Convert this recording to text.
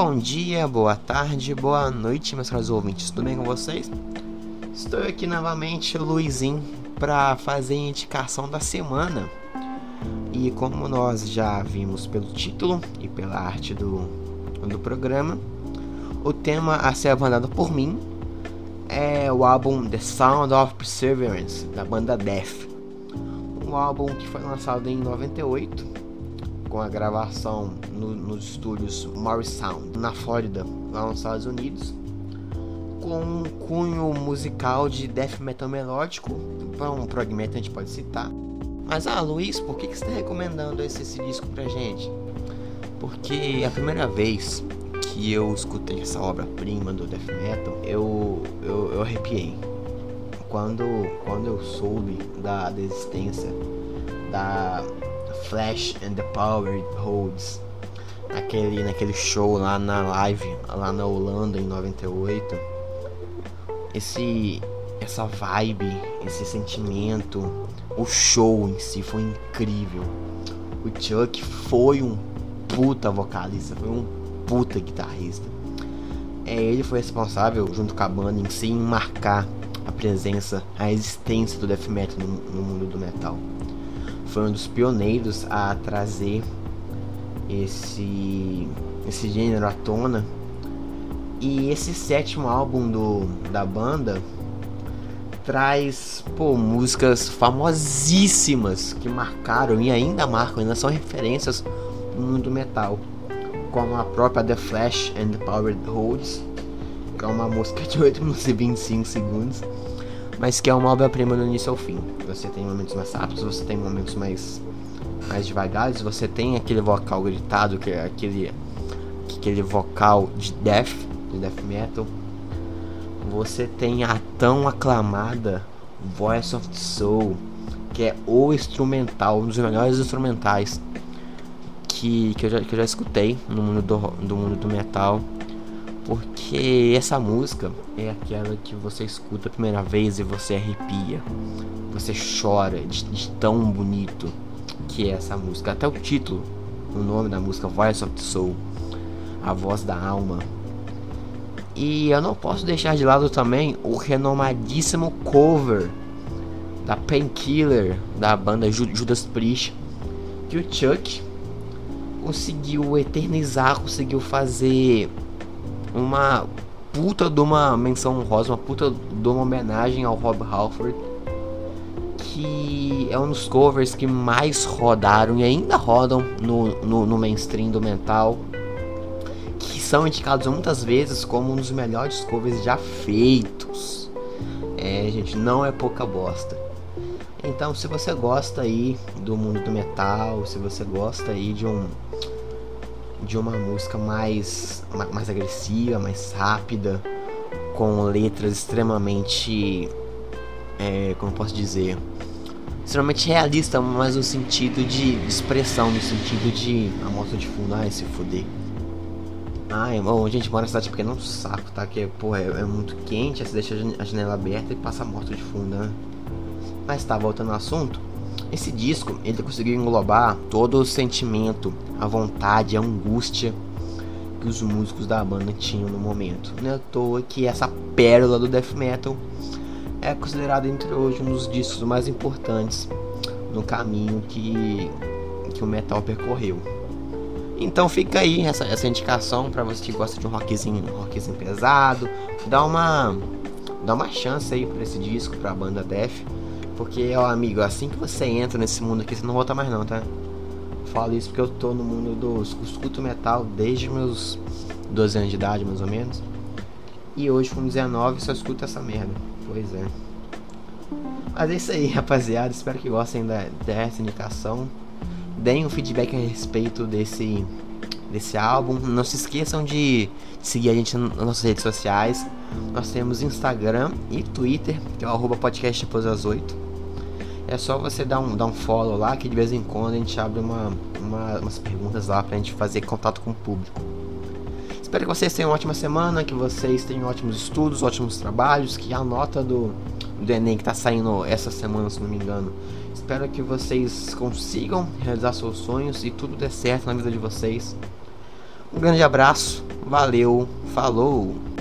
Bom dia, boa tarde, boa noite, meus caros ouvintes, tudo bem com vocês? Estou aqui novamente, Luizinho, para fazer a indicação da semana. E como nós já vimos pelo título e pela arte do, do programa, o tema a ser abandonado por mim é o álbum The Sound of Perseverance, da banda Death. Um álbum que foi lançado em 98, com a gravação no, nos estúdios Morris Sound, na Flórida, lá nos Estados Unidos, com um cunho musical de death metal melódico, para um prog metal a gente pode citar. Mas, ah, Luiz, por que, que você está recomendando esse, esse disco pra gente? Porque a primeira vez que eu escutei essa obra-prima do death metal, eu, eu, eu arrepiei. Quando, quando eu soube da, da existência da Flash and the Power Holds, naquele, naquele show lá na live, lá na Holanda em 98, esse, essa vibe, esse sentimento, o show em si foi incrível. O Chuck foi um puta vocalista, foi um puta guitarrista. É, ele foi responsável, junto com a banda em si, em marcar a presença, a existência do death metal no, no mundo do metal. Foi um dos pioneiros a trazer esse, esse gênero à tona. E esse sétimo álbum do, da banda traz pô, músicas famosíssimas que marcaram e ainda marcam, ainda são referências no mundo metal como a própria The Flash and the Power Holds, que é uma música de 8 minutos e 25 segundos, mas que é uma obra-prima do início ao fim. Você tem momentos mais rápidos, você tem momentos mais mais devagares, você tem aquele vocal gritado, que é aquele aquele vocal de death, de death metal. Você tem a tão aclamada Voice of the Soul, que é o instrumental, um dos melhores instrumentais que, que, eu, já, que eu já escutei no mundo do, do mundo do metal. Porque essa música é aquela que você escuta a primeira vez e você arrepia. Você chora de, de tão bonito que é essa música. Até o título, o nome da música, Voice of the Soul, a voz da alma. E eu não posso deixar de lado também o renomadíssimo cover da Painkiller, da banda Judas Priest, que o Chuck conseguiu eternizar, conseguiu fazer uma puta de uma menção honrosa, uma puta de uma homenagem ao Rob Halford, que é um dos covers que mais rodaram e ainda rodam no, no, no mainstream do mental, que são indicados muitas vezes como um dos melhores covers já feitos. É, gente, não é pouca bosta. Então, se você gosta aí do mundo do metal, se você gosta aí de um de uma música mais mais agressiva, mais rápida, com letras extremamente é, como posso dizer, extremamente realista, mas no sentido de expressão, no sentido de a moto de fundo, ai se fuder. Ai, bom, gente mora na cidade pequena, é um saco, tá? Que, porra, é, é muito quente, aí você deixa a janela aberta e passa a moto de fundo, né? Mas tá, voltando ao assunto. Esse disco, ele conseguiu englobar todo o sentimento, a vontade, a angústia que os músicos da banda tinham no momento. Não é à toa que essa pérola do death metal é considerada entre hoje um dos discos mais importantes no caminho que, que o metal percorreu. Então fica aí essa, essa indicação para você que gosta de um rockzinho, um rockzinho pesado, dá uma dá uma chance aí para esse disco, para a banda Death porque, ó, amigo, assim que você entra nesse mundo aqui, você não volta mais não, tá? Falo isso porque eu tô no mundo do escuto metal desde meus 12 anos de idade, mais ou menos. E hoje, com 19, só escuto essa merda. Pois é. Mas é isso aí, rapaziada. Espero que gostem da, dessa indicação. Deem um feedback a respeito desse, desse álbum. Não se esqueçam de seguir a gente nas nossas redes sociais. Nós temos Instagram e Twitter, que é o arroba podcast depois das 8 é só você dar um, dar um follow lá que de vez em quando a gente abre uma, uma, umas perguntas lá pra gente fazer contato com o público. Espero que vocês tenham uma ótima semana, que vocês tenham ótimos estudos, ótimos trabalhos, que a nota do, do Enem que tá saindo essa semana, se não me engano. Espero que vocês consigam realizar seus sonhos e tudo dê certo na vida de vocês. Um grande abraço, Valeu, falou!